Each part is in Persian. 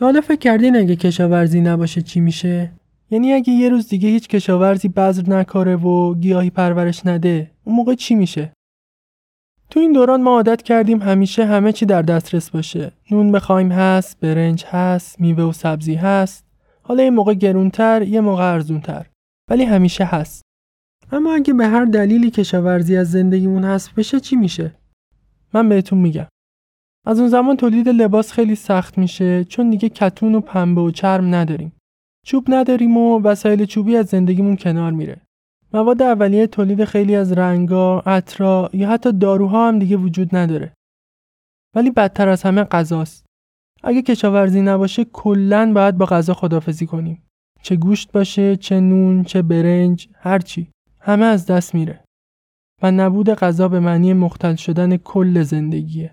تا حالا فکر کردین اگه کشاورزی نباشه چی میشه؟ یعنی اگه یه روز دیگه هیچ کشاورزی بذر نکاره و گیاهی پرورش نده اون موقع چی میشه؟ تو این دوران ما عادت کردیم همیشه همه چی در دسترس باشه. نون بخوایم هست برنج هست میوه و سبزی هست. حالا یه موقع گرونتر یه موقع ارزونتر. ولی همیشه هست. اما اگه به هر دلیلی کشاورزی از زندگیمون هست بشه چی میشه؟ من بهتون میگم. از اون زمان تولید لباس خیلی سخت میشه چون دیگه کتون و پنبه و چرم نداریم چوب نداریم و وسایل چوبی از زندگیمون کنار میره مواد اولیه تولید خیلی از رنگا، عطرا یا حتی داروها هم دیگه وجود نداره. ولی بدتر از همه غذاست. اگه کشاورزی نباشه کلا باید با غذا خدافزی کنیم. چه گوشت باشه، چه نون، چه برنج، هر چی. همه از دست میره. و نبود غذا به معنی مختل شدن کل زندگیه.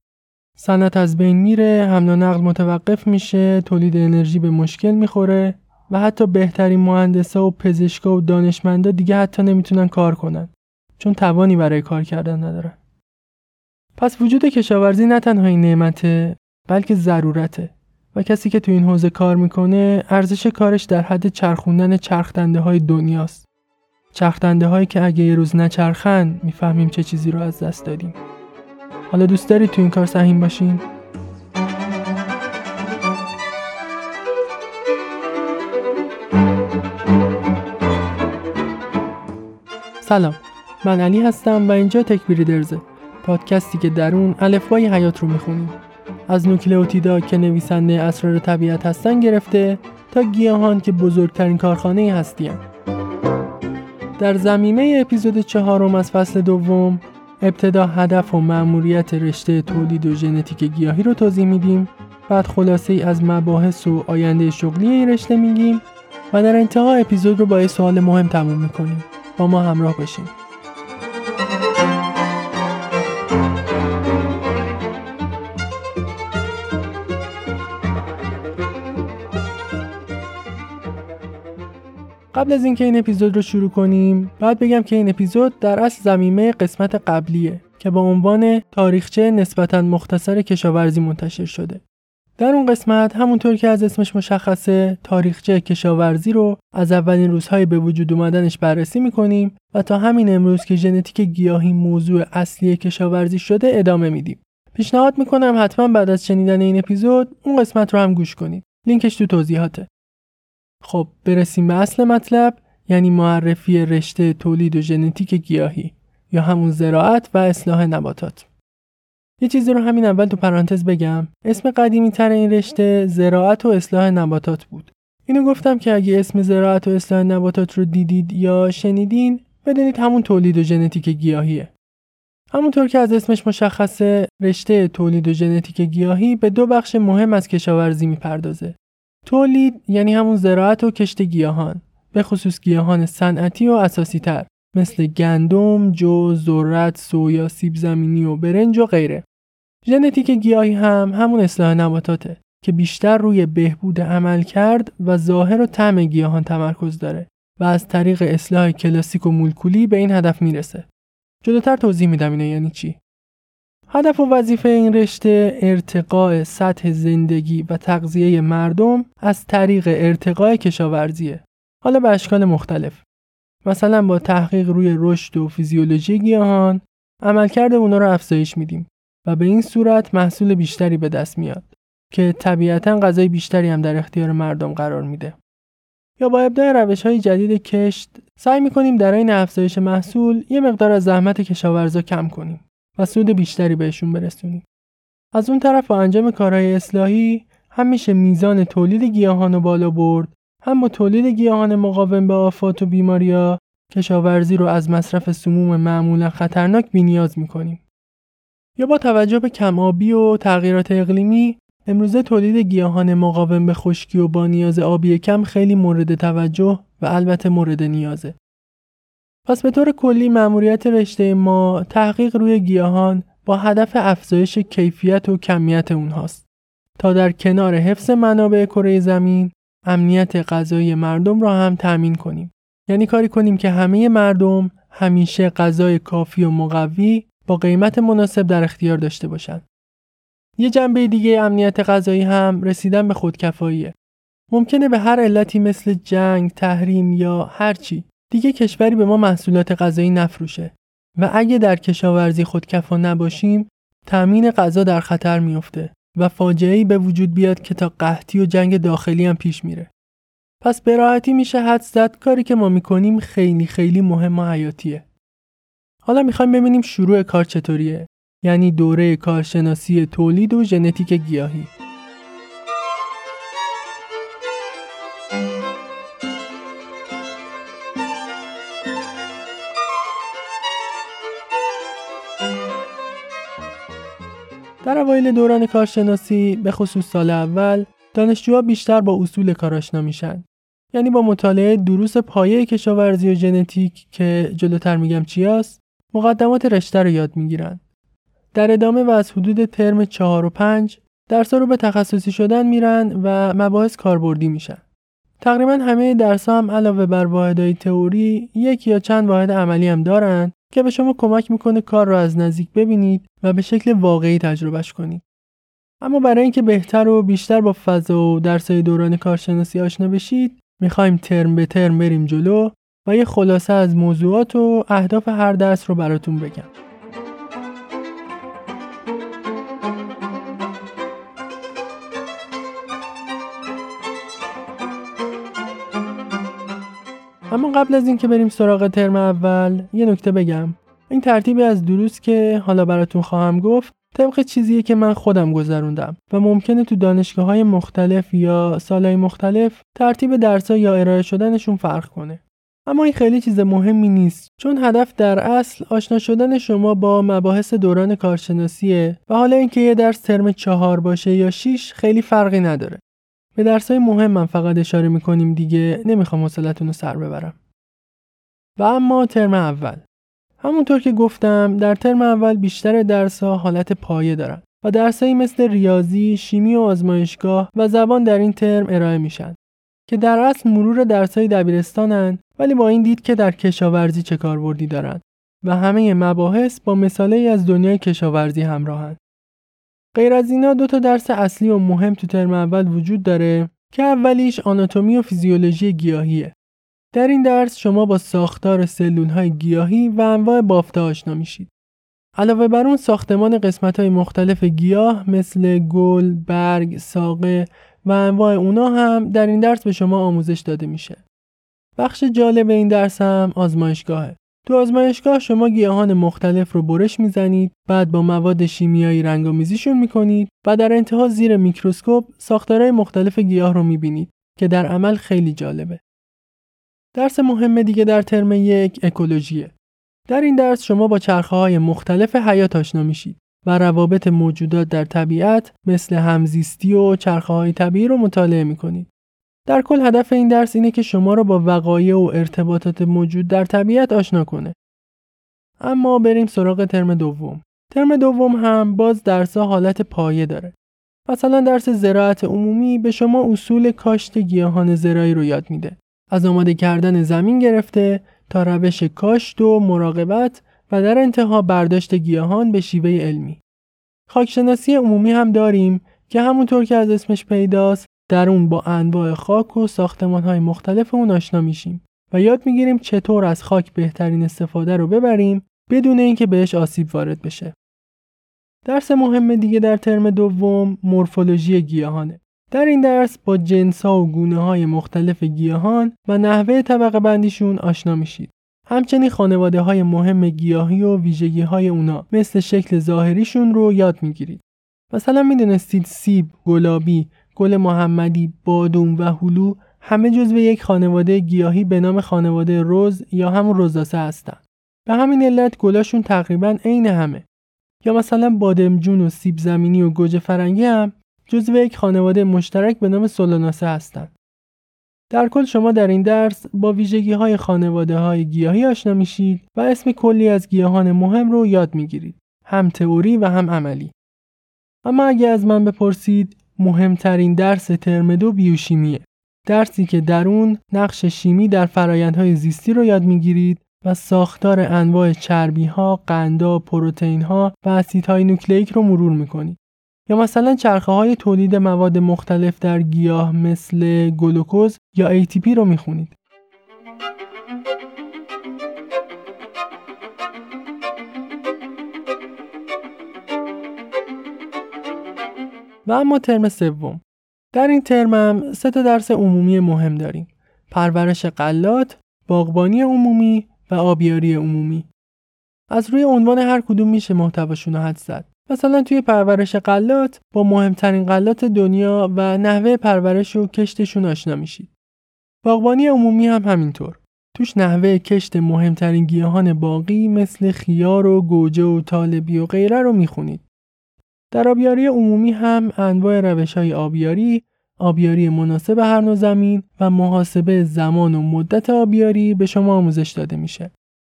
صنعت از بین میره، حمل و نقل متوقف میشه، تولید انرژی به مشکل می‌خوره و حتی بهترین مهندسا و پزشکا و دانشمندا دیگه حتی نمی‌تونن کار کنن چون توانی برای کار کردن ندارن. پس وجود کشاورزی نه تنها این نعمته بلکه ضرورته و کسی که تو این حوزه کار می‌کنه ارزش کارش در حد چرخوندن چرخدنده های دنیاست. چرخدنده هایی که اگه یه روز نچرخن می‌فهمیم چه چیزی رو از دست دادیم. حالا دوست دارید تو این کار سهیم باشین؟ سلام من علی هستم و اینجا تک درزه پادکستی که در اون الفبای حیات رو می‌خونیم از نوکلئوتیدا که نویسنده اسرار طبیعت هستن گرفته تا گیاهان که بزرگترین کارخانه هستی در زمینه اپیزود چهارم از فصل دوم ابتدا هدف و مأموریت رشته تولید و ژنتیک گیاهی رو توضیح میدیم. بعد خلاصه ای از مباحث و آینده شغلی این رشته میگیم و در انتها اپیزود رو با یه سوال مهم تموم می‌کنیم. با ما همراه باشین. قبل از اینکه این اپیزود رو شروع کنیم باید بگم که این اپیزود در اصل زمینه قسمت قبلیه که با عنوان تاریخچه نسبتا مختصر کشاورزی منتشر شده در اون قسمت همونطور که از اسمش مشخصه تاریخچه کشاورزی رو از اولین روزهای به وجود اومدنش بررسی می‌کنیم و تا همین امروز که ژنتیک گیاهی موضوع اصلی کشاورزی شده ادامه میدیم. پیشنهاد می‌کنم حتما بعد از شنیدن این اپیزود اون قسمت رو هم گوش کنید. لینکش تو توضیحاته. خب برسیم به اصل مطلب یعنی معرفی رشته تولید و ژنتیک گیاهی یا همون زراعت و اصلاح نباتات. یه چیزی رو همین اول تو پرانتز بگم. اسم قدیمی تر این رشته زراعت و اصلاح نباتات بود. اینو گفتم که اگه اسم زراعت و اصلاح نباتات رو دیدید یا شنیدین بدونید همون تولید و ژنتیک گیاهیه. همونطور که از اسمش مشخصه رشته تولید و ژنتیک گیاهی به دو بخش مهم از کشاورزی می‌پردازه. تولید یعنی همون زراعت و کشت گیاهان به خصوص گیاهان صنعتی و اساسی تر مثل گندم، جو، ذرت، سویا، سیب زمینی و برنج و غیره. ژنتیک گیاهی هم همون اصلاح نباتاته که بیشتر روی بهبود عمل کرد و ظاهر و طعم گیاهان تمرکز داره و از طریق اصلاح کلاسیک و مولکولی به این هدف می‌رسه. جلوتر توضیح میدم اینه یعنی چی. هدف و وظیفه این رشته ارتقاء سطح زندگی و تغذیه مردم از طریق ارتقاء کشاورزیه. حالا به اشکال مختلف. مثلا با تحقیق روی رشد و فیزیولوژی گیاهان عملکرد اونا رو افزایش میدیم و به این صورت محصول بیشتری به دست میاد که طبیعتا غذای بیشتری هم در اختیار مردم قرار میده. یا با ابداع روش های جدید کشت سعی می‌کنیم در این افزایش محصول یه مقدار از زحمت کشاورزا کم کنیم و سود بیشتری بهشون برسونیم. از اون طرف با انجام کارهای اصلاحی هم میشه میزان تولید گیاهان رو بالا برد هم با تولید گیاهان مقاوم به آفات و بیماریا کشاورزی رو از مصرف سموم معمولا خطرناک بینیاز می‌کنیم. یا با توجه به کمآبی و تغییرات اقلیمی امروزه تولید گیاهان مقاوم به خشکی و با نیاز آبی کم خیلی مورد توجه و البته مورد نیازه. پس به طور کلی مأموریت رشته ما تحقیق روی گیاهان با هدف افزایش کیفیت و کمیت اونهاست تا در کنار حفظ منابع کره زمین امنیت غذایی مردم را هم تأمین کنیم. یعنی کاری کنیم که همه مردم همیشه غذای کافی و مقوی با قیمت مناسب در اختیار داشته باشند. یه جنبه دیگه امنیت غذایی هم رسیدن به خودکفاییه. ممکنه به هر علتی مثل جنگ، تحریم یا هر چی دیگه کشوری به ما محصولات غذایی نفروشه و اگه در کشاورزی خودکفا نباشیم تأمین غذا در خطر میفته و فاجعه‌ای به وجود بیاد که تا قحطی و جنگ داخلی هم پیش میره. پس به راحتی میشه حد زد کاری که ما می‌کنیم خیلی خیلی مهم و حیاتیه. حالا می‌خوایم ببینیم شروع کار چطوریه یعنی دوره کارشناسی تولید و ژنتیک گیاهی. در اوایل دوران کارشناسی به خصوص سال اول دانشجوها بیشتر با اصول کار آشنا میشن. یعنی با مطالعه دروس پایه کشاورزی و ژنتیک که جلوتر میگم چیاست مقدمات رشته رو یاد می‌گیرن. در ادامه و از حدود ترم 4 و 5 درس رو به تخصصی شدن میرن و مباحث کاربردی میشن. تقریبا همه درس هم علاوه بر واحدهای تئوری یک یا چند واحد عملی هم دارن که به شما کمک می‌کنه کار رو از نزدیک ببینید و به شکل واقعی تجربهش کنید. اما برای اینکه بهتر و بیشتر با فضا و درسای دوران کارشناسی آشنا بشید می‌خوایم ترم به ترم بریم جلو و یه خلاصه از موضوعات و اهداف هر درس رو براتون بگم. اما قبل از اینکه بریم سراغ ترم اول یه نکته بگم. این ترتیبی از دروس که حالا براتون خواهم گفت طبق چیزیه که من خودم گذروندم و ممکنه تو دانشگاه های مختلف یا سالهای مختلف ترتیب درسها یا ارائه شدنشون فرق کنه. اما این خیلی چیز مهمی نیست چون هدف در اصل آشنا شدن شما با مباحث دوران کارشناسیه و حالا اینکه یه درس ترم چهار باشه یا شیش خیلی فرقی نداره. به درسای مهم من فقط اشاره می‌کنیم دیگه نمی‌خوام حوصلتون رو سر ببرم و اما ترم اول همونطور که گفتم در ترم اول بیشتر درسها حالت پایه دارن و درسایی مثل ریاضی، شیمی و آزمایشگاه و زبان در این ترم ارائه میشن که در اصل مرور درسای دبیرستانن ولی با این دید که در کشاورزی چه کاربردی دارن و همه مباحث با مثالی از دنیای کشاورزی همراهن. غیر از اینا دو تا درس اصلی و مهم تو ترم اول وجود داره که اولیش آناتومی و فیزیولوژی گیاهیه. در این درس شما با ساختار سلول های گیاهی و انواع بافته آشنا میشید. علاوه بر اون ساختمان قسمت های مختلف گیاه مثل گل، برگ، ساقه و انواع اونا هم در این درس به شما آموزش داده میشه. بخش جالب این درس هم آزمایشگاهه. تو آزمایشگاه شما گیاهان مختلف رو برش می‌زنید بعد با مواد شیمیایی رنگامیزیشون می‌کنید و در انتها زیر میکروسکوپ ساختارهای مختلف گیاه رو می‌بینید که در عمل خیلی جالبه. درس مهم دیگه در ترم یک اکولوژیه. در این درس شما با چرخه های مختلف حیات آشنا میشید و روابط موجودات در طبیعت مثل همزیستی و چرخه های طبیعی رو مطالعه می‌کنید. در کل هدف این درس اینه که شما را با وقایع و ارتباطات موجود در طبیعت آشنا کنه. اما بریم سراغ ترم دوم. ترم دوم هم باز درس حالت پایه داره. مثلا درس زراعت عمومی به شما اصول کاشت گیاهان زرایی رو یاد میده. از آماده کردن زمین گرفته تا روش کاشت و مراقبت و در انتها برداشت گیاهان به شیوه علمی. خاکشناسی عمومی هم داریم که همونطور که از اسمش پیداست در اون با انواع خاک و ساختمان های مختلف اون آشنا میشیم و یاد می‌گیریم چطور از خاک بهترین استفاده رو ببریم بدون اینکه بهش آسیب وارد بشه. درس مهم دیگه در ترم دوم مورفولوژی گیاهانه. در این درس با جنس ها و گونه های مختلف گیاهان و نحوه طبقه بندیشون آشنا میشید. همچنین خانواده های مهم گیاهی و ویژگی های اونا مثل شکل ظاهریشون رو یاد می‌گیرید. مثلا می‌دونستید سیب، گلابی، گل محمدی، بادوم و هلو همه جزو یک خانواده گیاهی به نام خانواده روز یا همون روزاسه هستند. به همین علت گلاشون تقریبا عین همه. یا مثلا بادمجون و سیب زمینی و گوجه فرنگی هم جزو یک خانواده مشترک به نام سولاناسه هستند. در کل شما در این درس با ویژگی های خانواده های گیاهی آشنا میشید و اسم کلی از گیاهان مهم رو یاد می‌گیرید. هم تئوری و هم عملی. اما اگه از من بپرسید مهمترین درس ترم دو بیوشیمیه. درسی که در اون نقش شیمی در فرایندهای زیستی رو یاد می‌گیرید و ساختار انواع چربی ها، قندا، پروتئین ها و اسیدهای نوکلئیک رو مرور می‌کنید. یا مثلا چرخه های تولید مواد مختلف در گیاه مثل گلوکوز یا ATP رو می‌خونید. و اما ترم سوم. در این ترمم سه تا درس عمومی مهم داریم. پرورش قلات، باغبانی عمومی و آبیاری عمومی. از روی عنوان هر کدوم میشه محتواشون رو حد زد. مثلا توی پرورش قلات با مهمترین قلات دنیا و نحوه پرورش و کشتشون آشنا میشید. باغبانی عمومی هم همینطور. توش نحوه کشت مهمترین گیاهان باقی مثل خیار و گوجه و طالبی و غیره رو می‌خونید. در آبیاری عمومی هم انواع روش های آبیاری، آبیاری مناسب هر نوع زمین و محاسبه زمان و مدت آبیاری به شما آموزش داده میشه.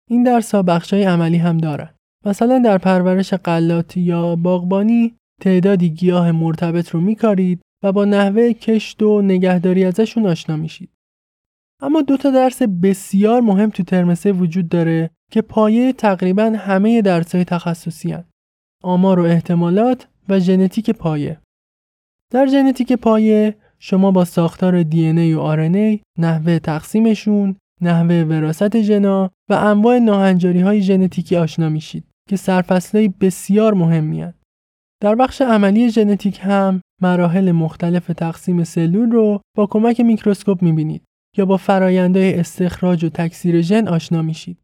این درس ها بخش های عملی هم دارن. مثلا در پرورش قلات یا باغبانی تعدادی گیاه مرتبط رو میکارید و با نحوه کشت و نگهداری ازشون آشنا میشید. اما دو تا درس بسیار مهم تو ترم وجود داره که پایه تقریبا همه درس های تخصصی هن. آمار و احتمالات و ژنتیک پایه در ژنتیک پایه شما با ساختار DNA و RNA نحوه تقسیمشون، نحوه وراثت ژنا و انواع ناهنجاری های ژنتیکی آشنا میشید که سرفصلهای بسیار مهمی. در بخش عملی ژنتیک هم مراحل مختلف تقسیم سلول رو با کمک میکروسکوپ می‌بینید یا با فرایندهای استخراج و تکثیر ژن آشنا میشید.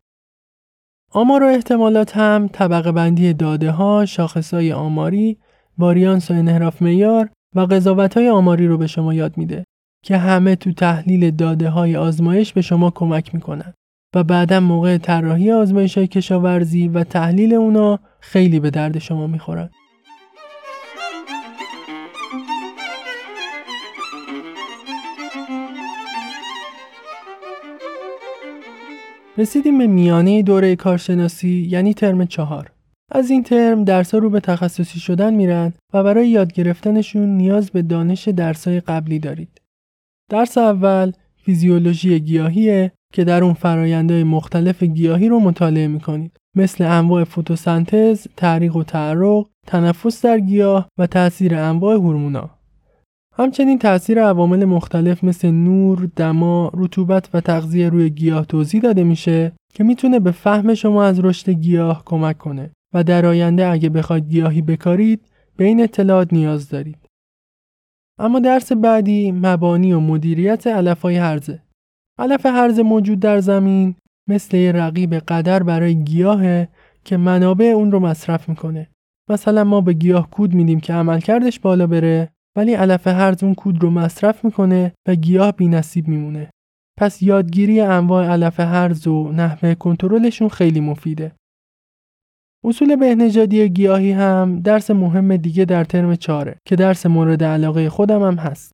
آمار و احتمالات هم طبقه بندی داده ها، شاخص های آماری، واریانس و انحراف میار و قضاوت های آماری رو به شما یاد میده که همه تو تحلیل داده های آزمایش به شما کمک می‌کنن و بعدا موقع طراحی آزمایش های کشاورزی و تحلیل اونا خیلی به درد شما می‌خورن. رسیدیم به میانه دوره کارشناسی یعنی ترم چهار. از این ترم درس رو به تخصصی شدن میرن و برای یاد گرفتنشون نیاز به دانش درسای قبلی دارید. درس اول فیزیولوژی گیاهیه که در اون فرایندهای مختلف گیاهی رو مطالعه می‌کنید مثل انواع فتوسنتز، تعریق و تعرق، تنفس در گیاه و تاثیر انواع هورمونا. همچنین تاثیر عوامل مختلف مثل نور، دما، رطوبت و تغذیه روی گیاه توضیح داده میشه که می‌تونه به فهم شما از رشد گیاه کمک کنه و در آینده اگه بخواید گیاهی بکارید به این اطلاعات نیاز دارید. اما درس بعدی مبانی و مدیریت علفهای هرزه. علف هرزه موجود در زمین مثل رقیب قدر برای گیاه که منابع اون رو مصرف می‌کنه. مثلا ما به گیاه کود میدیم که عملکردش بالا بره ولی علف هرز اون کود رو مصرف می‌کنه و گیاه بی نصیب میمونه. پس یادگیری انواع علف هرز و نحوه کنترلشون خیلی مفیده. اصول بهنژادی گیاهی هم درس مهم دیگه در ترم چاره که درس مورد علاقه خودم هم هست.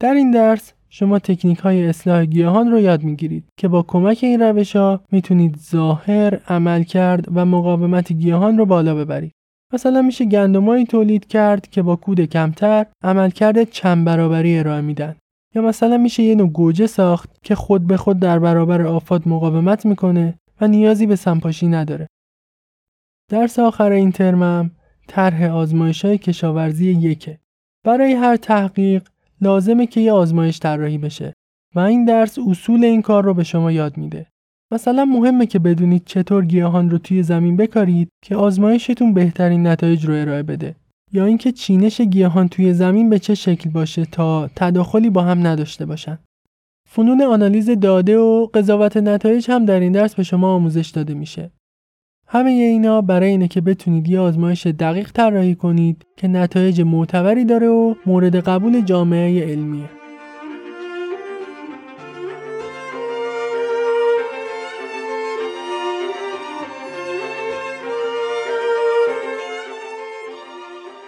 در این درس شما تکنیک های اصلاح گیاهان رو یاد می‌گیرید که با کمک این روش ها می‌تونید ظاهر، عملکرد و مقاومت گیاهان رو بالا ببرید. مثلا میشه گندمایی تولید کرد که با کود کمتر عملکرد چند برابری ارائه میدن. یا مثلا میشه یه نوع گوجه ساخت که خود به خود در برابر آفات مقاومت می‌کنه و نیازی به سنپاشی نداره. درس آخر این ترمم طرح آزمایش های کشاورزی یکه. برای هر تحقیق لازمه که یه آزمایش طراحی بشه و این درس اصول این کار رو به شما یاد میده. مثلا مهمه که بدونید چطور گیاهان رو توی زمین بکارید که آزمایشتون بهترین نتایج رو ارائه بده یا اینکه چینش گیاهان توی زمین به چه شکل باشه تا تداخلی با هم نداشته باشن. فنون آنالیز داده و قضاوت نتایج هم در این درس به شما آموزش داده میشه. همه اینا برای اینه که بتونید یه آزمایش دقیق طراحی کنید که نتایج معتبری داره و مورد قبول جامعه علمیه.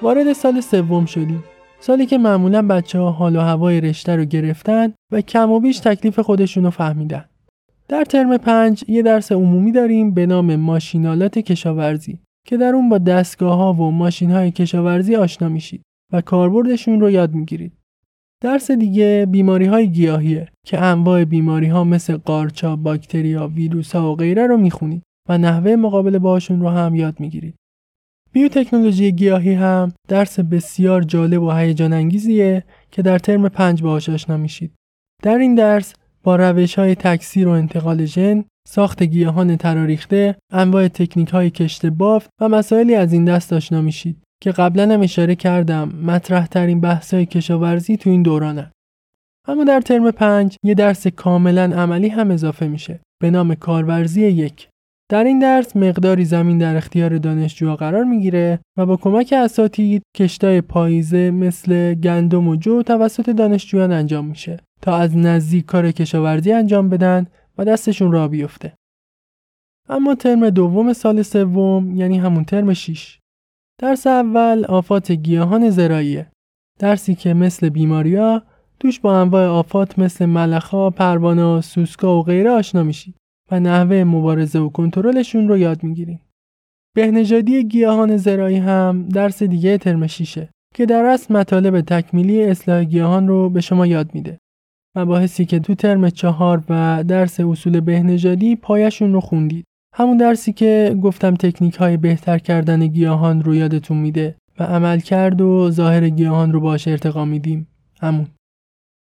وارد سال سوم شدیم سالی که معمولا بچه ها حال و هوای رشته رو گرفتن و کم و بیش تکلیف خودشون رو فهمیدن در ترم پنج یه درس عمومی داریم به نام ماشینالات کشاورزی که در اون با دستگاه ها و ماشین های کشاورزی آشنا میشید و کاربردشون رو یاد می‌گیرید. درس دیگه بیماری های گیاهیه که انواع بیماری ها مثل قارچا، باکتریا، ویروس ها و غیره رو می‌خونید و نحوه مقابله باشون رو هم یاد می‌گیرید. بیوتکنولوژی گیاهی هم درس بسیار جالب و هیجان انگیزیه که در ترم پنج باهاش آشنا میشید. در این درس با روش های تکثیر و انتقال ژن، ساخت گیاهان تراریخته، انواع تکنیک های کشت بافت و مسائلی از این دست آشنا میشید که قبلا هم اشاره کردم مطرح ترین بحث های کشاورزی تو این دورانه. اما در ترم پنج یه درس کاملا عملی هم اضافه میشه به نام کارورزی یک در این درس مقداری زمین در اختیار دانشجوها قرار می‌گیره و با کمک اساتید کشتای پاییزه مثل گندم و جو توسط دانشجویان انجام میشه تا از نزدیک کار کشاورزی انجام بدن و دستشون را بیفته. اما ترم دوم سال سوم یعنی همون ترم 6 درس اول آفات گیاهان زراییه درسی که مثل بیماریا توش با انواع آفات مثل ملخا، پروانه، سوسکا و غیره آشنا میشید و نحوه مبارزه و کنترلشون رو یاد می‌گیریم. بهنژادی گیاهان زرایی هم درس دیگه ترم شیشه که در اصل مطالب تکمیلی اصلاح گیاهان رو به شما یاد میده. مباحثی که تو ترم چهار و درس اصول بهنژادی پایشون رو خوندید. همون درسی که گفتم تکنیک های بهتر کردن گیاهان رو یادتون میده و عمل کرد و ظاهر گیاهان رو باش ارتقا میدیم. همون.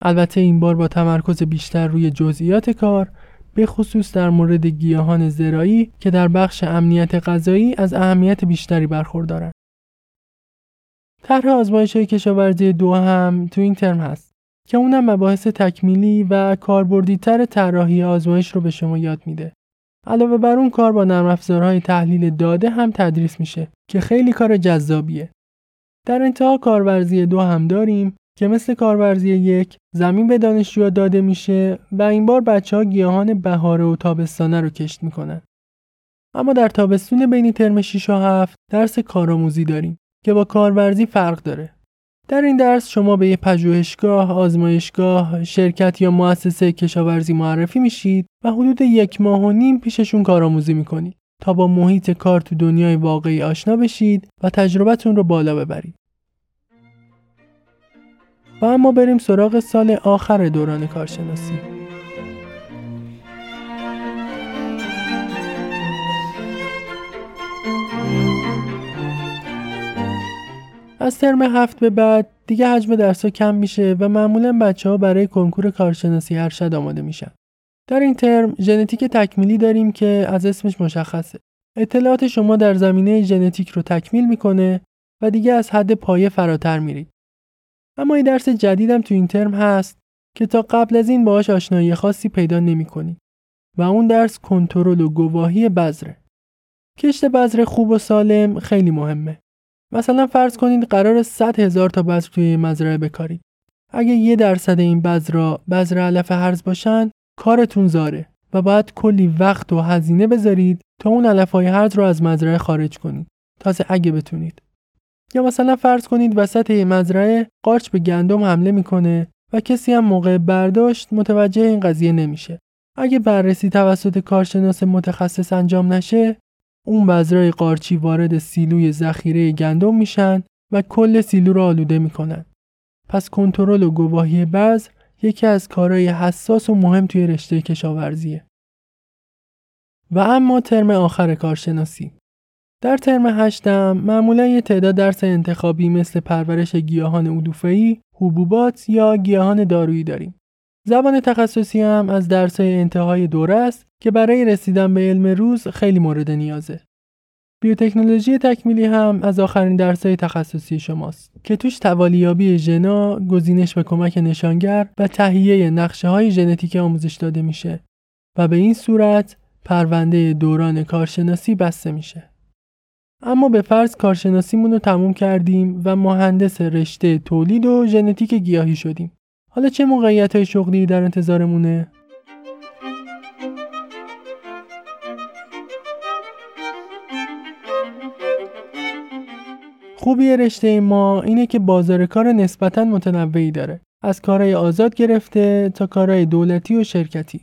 البته این بار با تمرکز بیشتر روی جزئیات کار به خصوص در مورد گیاهان زرایی که در بخش امنیت غذایی از اهمیت بیشتری برخوردارند. طرح آزمایش های کشاورزی دو هم تو این ترم هست که اونم مباحث تکمیلی و کاربردی تر طراحی آزمایش رو به شما یاد میده. علاوه بر اون کار با نرم افزارهای تحلیل داده هم تدریس میشه که خیلی کار جذابیه. در انتها کارورزی دو هم داریم که مثل کارورزی یک زمین به دانشجوها داده میشه و این بار بچه ها گیاهان بهاره و تابستانه رو کشت می‌کنن. اما در تابستون بین ترم 6 و 7 درس کارآموزی داریم که با کارورزی فرق داره. در این درس شما به یه پژوهشگاه، آزمایشگاه، شرکت یا مؤسسه کشاورزی معرفی میشید و حدود یک ماه و نیم پیششون کارآموزی می‌کنید تا با محیط کار تو دنیای واقعی آشنا بشید و تجربتون رو بالا ببرید. و اما بریم سراغ سال آخر دوران کارشناسی از ترم هفت به بعد دیگه حجم درس کم میشه و معمولا بچه ها برای کنکور کارشناسی ارشد آماده میشن. در این ترم ژنتیک تکمیلی داریم که از اسمش مشخصه. اطلاعات شما در زمینه ژنتیک رو تکمیل می‌کنه و دیگه از حد پایه فراتر میرید. اما این درس جدیدم تو این ترم هست که تا قبل از این باهاش آشنایی خاصی پیدا نمی کنی. و اون درس کنترل و گواهی بذره. کشت بذر خوب و سالم خیلی مهمه. مثلا فرض کنید قرار 100 هزار تا بذر توی مزرعه بکارید. اگه یه درصد این بذرا بذر علف هرز باشن کارتون زاره و باید کلی وقت و هزینه بذارید تا اون علف های هرز رو از مزرعه خارج کنید. تازه اگه بتونید. یا مثلا فرض کنید وسط مزرعه قارچ به گندم حمله می‌کنه و کسی هم موقع برداشت متوجه این قضیه نمیشه. اگه بررسی توسط کارشناس متخصص انجام نشه، اون بذرای قارچی وارد سیلوی ذخیره گندم میشن و کل سیلو رو آلوده می‌کنن. پس کنترل و گواهی بذر یکی از کارهای حساس و مهم توی رشته کشاورزیه. و اما ترم آخر کارشناسی در ترم هشتم معمولا یه تعداد درس انتخابی مثل پرورش گیاهان علوفه‌ای، حبوبات یا گیاهان دارویی داریم. زبان تخصصی هم از درسهای انتهای دوره است که برای رسیدن به علم روز خیلی مورد نیازه. بیوتکنولوژی تکمیلی هم از آخرین درسهای تخصصی شماست که توش توالیابی ژنا، گزینش به کمک نشانگر و تهیه نقشه های ژنتیک آموزش داده میشه و به این صورت پرونده دوران کارشناسی بسته میشه. اما به فرض کارشناسیمون رو تموم کردیم و مهندس رشته تولید و ژنتیک گیاهی شدیم. حالا چه موقعیت های شغلی در انتظارمونه؟ خوبی رشته ما اینه که بازار کار نسبتا متنوعی داره. از کارهای آزاد گرفته تا کارهای دولتی و شرکتی.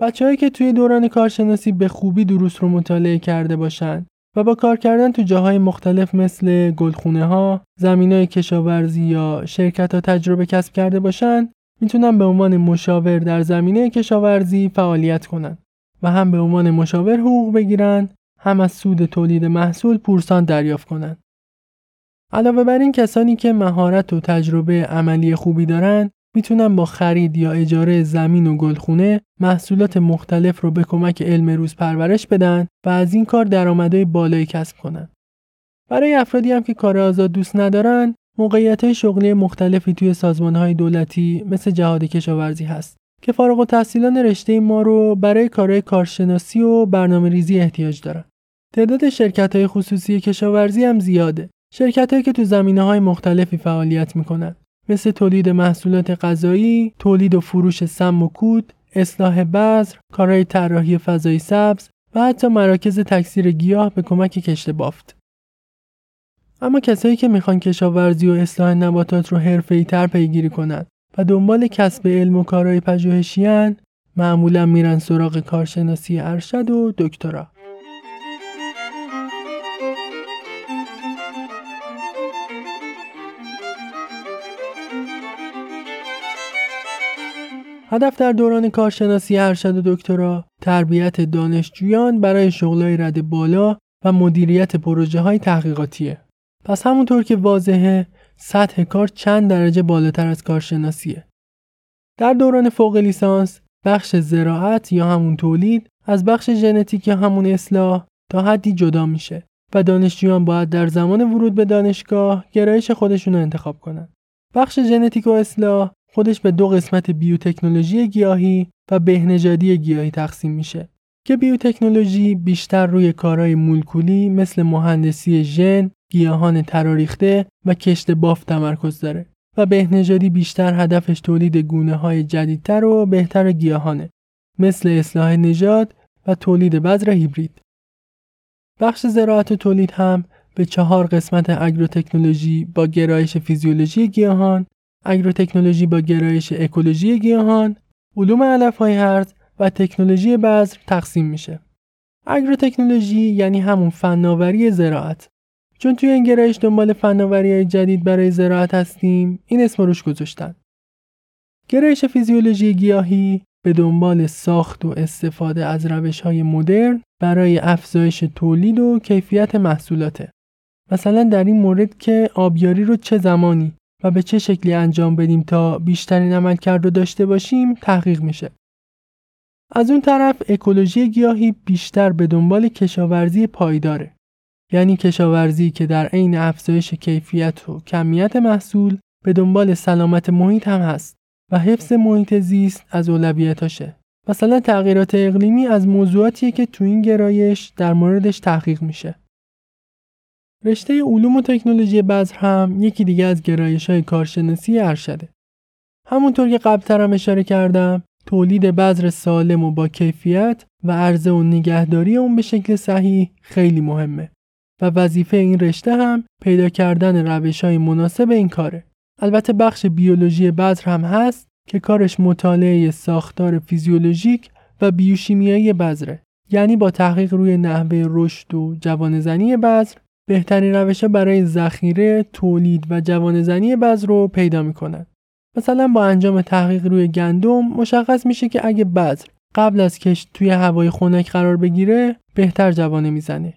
بچههایی که توی دوران کارشناسی به خوبی دروس رو مطالعه کرده باشن و با کار کردن تو جاهای مختلف مثل گلخونه ها، زمین های کشاورزی یا شرکت ها تجربه کسب کرده باشن می‌تونن به عنوان مشاور در زمینه کشاورزی فعالیت کنن و هم به عنوان مشاور حقوق بگیرن هم از سود تولید محصول پورسان دریافت کنند. علاوه بر این کسانی که مهارت و تجربه عملی خوبی دارند می‌تونن با خرید یا اجاره زمین و گلخونه محصولات مختلف رو به کمک علم روز پرورش بدن و از این کار درآمدهای بالایی کسب کنن. برای افرادی هم که کار آزاد دوست ندارن، موقعیت شغلی مختلفی توی سازمانهای دولتی مثل جهاد کشاورزی هست که فارغ و تحصیلان رشته ما رو برای کارهای کارشناسی و برنامه ریزی احتیاج دارن. تعداد شرکت های خصوصی کشاورزی هم زیاده. شرکت که تو زمینه های مختلفی فعالیت می‌کنن. مثل تولید محصولات غذایی، تولید و فروش سم و کود، اصلاح بذر، کارهای طراحی فضای سبز و حتی مراکز تکثیر گیاه به کمک کشت بافت. اما کسایی که می‌خوان کشاورزی و اصلاح نباتات رو حرفه‌ای تر پیگیری کنند و دنبال کسب علم و کارهای پژوهشی معمولا میرن سراغ کارشناسی ارشد و دکترا. هدف در دوران کارشناسی ارشد دکترا تربیت دانشجویان برای شغلای رد بالا و مدیریت پروژه های تحقیقاتیه. پس همونطور که واضحه سطح کار چند درجه بالاتر از کارشناسیه. در دوران فوق لیسانس بخش زراعت یا همون تولید از بخش ژنتیک یا همون اصلاح تا حدی جدا میشه و دانشجویان باید در زمان ورود به دانشگاه گرایش خودشون رو انتخاب کنن. بخش ژنتیک و اصلاح خودش به دو قسمت بیوتکنولوژی گیاهی و بهنژادی گیاهی تقسیم میشه که بیوتکنولوژی بیشتر روی کارهای مولکولی مثل مهندسی ژن، گیاهان تراریخته و کشت بافت تمرکز داره و بهنژادی بیشتر هدفش تولید گونه های جدیدتر و بهتر گیاهانه مثل اصلاح نژاد و تولید بذر هیبرید. بخش زراعت و تولید هم به چهار قسمت اگروتکنولوژی با گرایش فیزیولوژی گیاهان اگروتکنولوژی با گرایش اکولوژی گیاهان، علوم علفهای هرز و تکنولوژی بذر تقسیم میشه. اگروتکنولوژی یعنی همون فناوری زراعت. چون توی این گرایش دنبال فناوری های جدید برای زراعت هستیم، این اسم روش گذاشتن. گرایش فیزیولوژی گیاهی به دنبال ساخت و استفاده از روش های مدرن برای افزایش تولید و کیفیت محصولاته. مثلا در این مورد که آبیاری رو چه زمانی و به چه شکلی انجام بدیم تا بیشترین عملکرد رو داشته باشیم تحقیق میشه. از اون طرف اکولوژی گیاهی بیشتر به دنبال کشاورزی پایداره. یعنی کشاورزی که در عین افزایش کیفیت و کمیت محصول به دنبال سلامت محیط هم هست و حفظ محیط زیست از اولویتاشه. مثلا تغییرات اقلیمی از موضوعاتیه که تو این گرایش در موردش تحقیق میشه. رشته علوم و تکنولوژی بذر هم یکی دیگه از گرایش های کارشناسی ارشده. همونطور که قبلتر هم اشاره کردم تولید بذر سالم و با کیفیت و عرضه و نگهداری اون به شکل صحیح خیلی مهمه و وظیفه این رشته هم پیدا کردن روش های مناسب این کاره. البته بخش بیولوژی بذر هم هست که کارش مطالعه ساختار فیزیولوژیک و بیوشیمیایی بذره. یعنی با تحقیق روی نحوه رشد و جوانزنی بذر بهترین روش برای ذخیره، تولید و جوانزنی بذر رو پیدا می‌کنن. مثلا با انجام تحقیق روی گندم مشخص میشه که اگه بذر قبل از کشت توی هوای خنک قرار بگیره بهتر جوانه می‌زنه.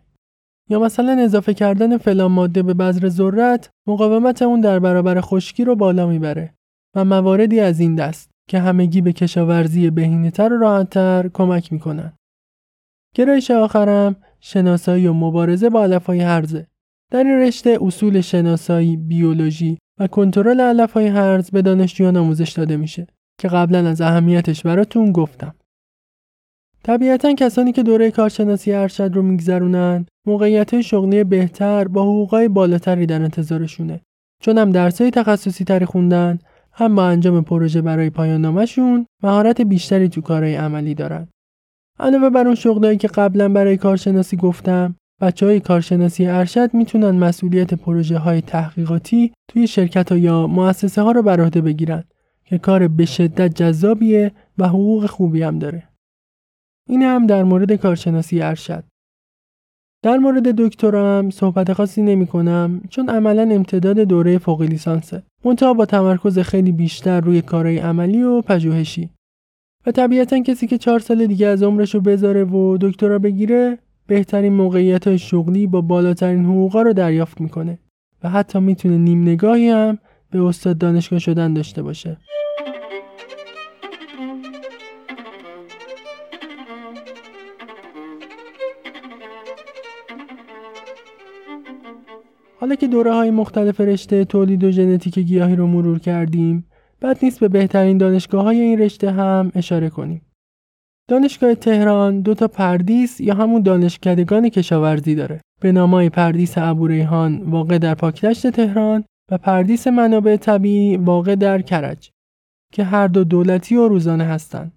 یا مثلا اضافه کردن فلان ماده به بذر ذرت مقاومت اون در برابر خشکی رو بالا می‌بره و مواردی از این دست که همگی به کشاورزی بهینه‌تر و راحتتر کمک می‌کنن. گرایش آخرم شناسایی و مبارزه با علفهای هرزه. در این رشته اصول شناسایی، بیولوژی و کنترل علفهای هرز به دانشجویان آموزش داده میشه که قبلا از اهمیتش براتون گفتم. طبیعتا کسانی که دوره کارشناسی ارشد رو میگذرونن موقعیت شغلی بهتر با حقوقای بالاتری در انتظارشونه چون هم درسای تخصصی تری خوندن هم با انجام پروژه برای پایان نامشون مهارت بیشتری تو کارهای عملی دارن علاوه بر اون شغلایی که قبلا برای کارشناسی گفتم بچه های کارشناسی ارشد می‌تونن مسئولیت پروژه های تحقیقاتی توی شرکت ها یا مؤسسه ها رو بر عهده بگیرن که کار به شدت جذابیه و حقوق خوبی هم داره. این هم در مورد کارشناسی ارشد. در مورد دکترا هم صحبت خاصی نمی کنم چون عملا امتداد دوره فوق لیسانسه. منتها با تمرکز خیلی بیشتر روی کارهای عملی و پژوهشی. و طبیعتا کسی که چهار سال دیگه از عمرش رو بذاره و دکترا بگیره بهترین موقعیت شغلی با بالاترین حقوقا رو دریافت می‌کنه و حتی می‌تونه نیم نگاهی هم به استاد دانشگاه شدن داشته باشه. حالا که دوره های مختلف رشته تولید و ژنتیک گیاهی رو مرور کردیم بد نیست به بهترین دانشگاه های این رشته هم اشاره کنیم دانشگاه تهران دو تا پردیس یا همون دانشکدگان کشاورزی داره به نامای پردیس ابوریحان واقع در پاکدشت تهران و پردیس منابع طبیعی واقع در کرج که هر دو دولتی و روزانه هستند.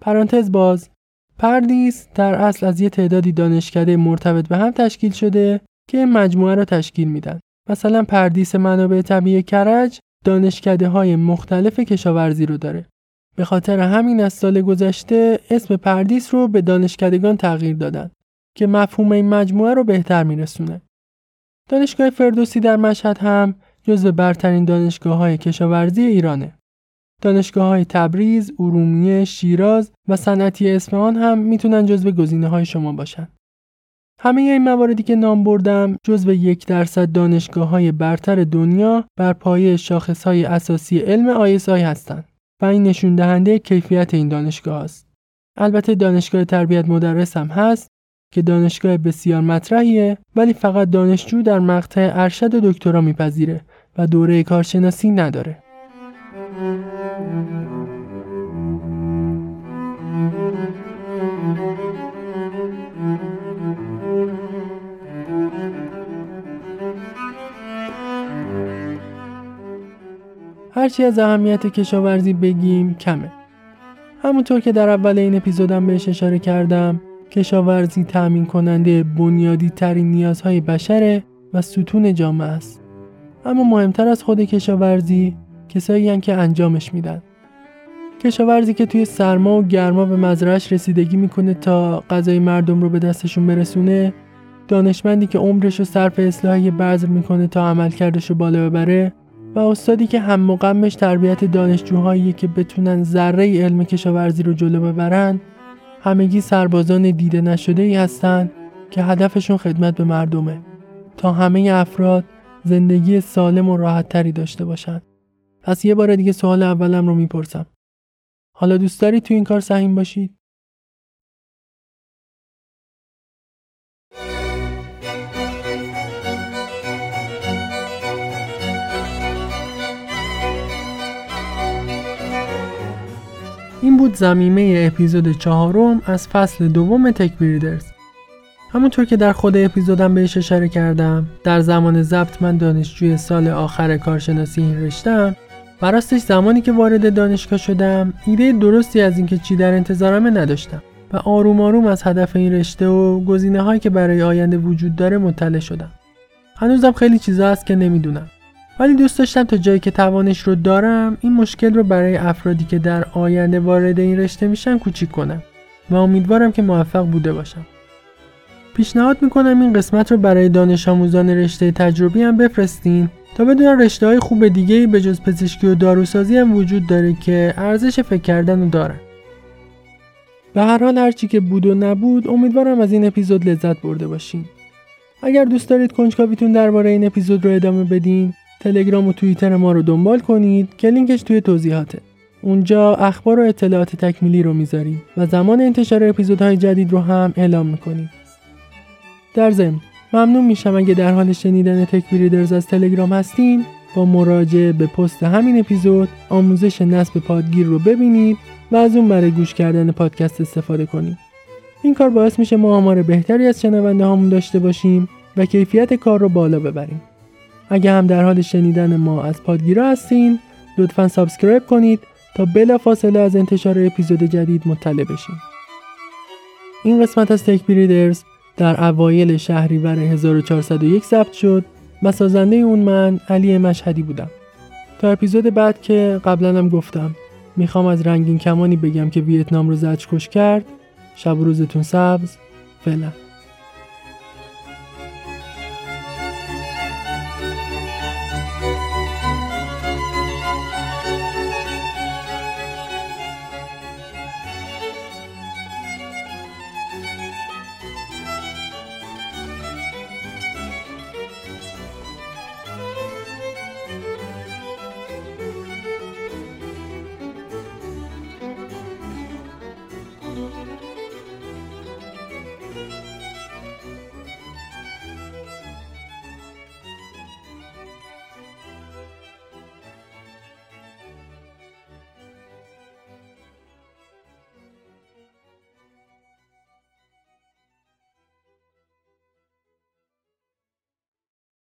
پرانتز باز پردیس در اصل از یه تعدادی دانشکده مرتبط به هم تشکیل شده که مجموعه را تشکیل میدن. مثلا پردیس منابع طبیعی کرج دانشکده های مختلف کشاورزی رو داره. به خاطر همین از سال گذشته اسم پردیس رو به دانشکدگان تغییر دادن که مفهوم این مجموعه رو بهتر میرسونه. دانشگاه فردوسی در مشهد هم جزو برترین دانشگاه های کشاورزی ایرانه. دانشگاه های تبریز، ارومیه، شیراز و صنعتی اصفهان هم می‌تونن جزو گزینه های شما باشن. همه این مواردی که نام بردم جزو یک درصد دانشگاه های برتر دنیا بر پایه شاخص های اساسی علم ISI هستند و این نشون دهنده کیفیت این دانشگاه است. البته دانشگاه تربیت مدرس هم هست که دانشگاه بسیار مطرحیه ولی فقط دانشجو در مقطع ارشد و دکترا میپذیره و دوره کارشناسی نداره. هرچی از اهمیت کشاورزی بگیم کمه. همونطور که در اول این اپیزودم بهش اشاره کردم کشاورزی تأمین کننده بنیادی ترین نیازهای بشره و ستون جامعه است. اما مهمتر از خود کشاورزی کسایی که انجامش میدن. کشاورزی که توی سرما و گرما به مزرعش رسیدگی می‌کنه تا غذای مردم رو به دستشون برسونه دانشمندی که عمرش رو صرف اصلاح بذر می‌کنه تا عملکردش رو بالا ببره و استادی که هم مقمش تربیت دانشجوهایی که بتونن ذره علم کشاورزی رو جلو ببرن همگی سربازان دیده نشده ای هستن که هدفشون خدمت به مردمه تا همه افراد زندگی سالم و راحت تری داشته باشن پس یه بار دیگه سوال اولم رو می‌پرسم حالا دوست دارید تو این کار سهیم باشید؟ این بود زمینه اپیزود چهارم از فصل دوم تک بریدرز همونطور که در خود اپیزودم بهش اشاره کردم در زمان ضبط من دانشجوی سال آخر کارشناسی این رشتم و زمانی که وارد دانشگاه شدم ایده درستی از اینکه چی در انتظارمه نداشتم و آروم آروم از هدف این رشته و گزینه هایی که برای آینده وجود داره مطلع شدم. هنوزم خیلی چیزا هست که نمی‌دونم. ولی دوست داشتم تا جایی که توانش رو دارم این مشکل رو برای افرادی که در آینده وارد این رشته میشن کوچیک کنم و امیدوارم که موفق بوده باشم. پیشنهاد می‌کنم این قسمت رو برای دانش آموزان رشته تجربی هم بفرستین تا بدونن رشته های خوب دیگه به جز پزشکی و داروسازی هم وجود داره که ارزش فکر کردن رو دارن به هر حال هرچی که بود و نبود امیدوارم از این اپیزود لذت برده باشین. اگر دوست دارید کنجکاویتون درباره این اپیزود رو ادامه بدین تلگرام و توییتر ما رو دنبال کنید که لینکش توی توضیحاته اونجا اخبار و اطلاعات تکمیلی رو می‌ذاریم و زمان انتشار اپیزودهای جدید رو هم اعلام می‌کنیم در ضمن ممنون میشم اگه در حال شنیدن تک بریدرز از تلگرام هستین با مراجعه به پست همین اپیزود آموزش نصب پادگیر رو ببینید و از اون برای گوش کردن پادکست استفاده کنید. این کار باعث میشه ما آمار بهتری از شنونده هامون داشته باشیم و کیفیت کار رو بالا ببریم. اگه هم در حال شنیدن ما از پادگیرها هستین لطفا subscribe کنید تا بلافاصله از انتشار اپیزود جدید مطلع بشین. این قسمت از تک بریدرز در اوایل شهریور 1401 ضبط شد و سازنده اون من علی مشهدی بودم. تا اپیزود بعد که قبلا هم گفتم می‌خوام از رنگین کمانی بگم که ویتنام رو زجر کش کرد. شب و روزتون سبز. فعلا.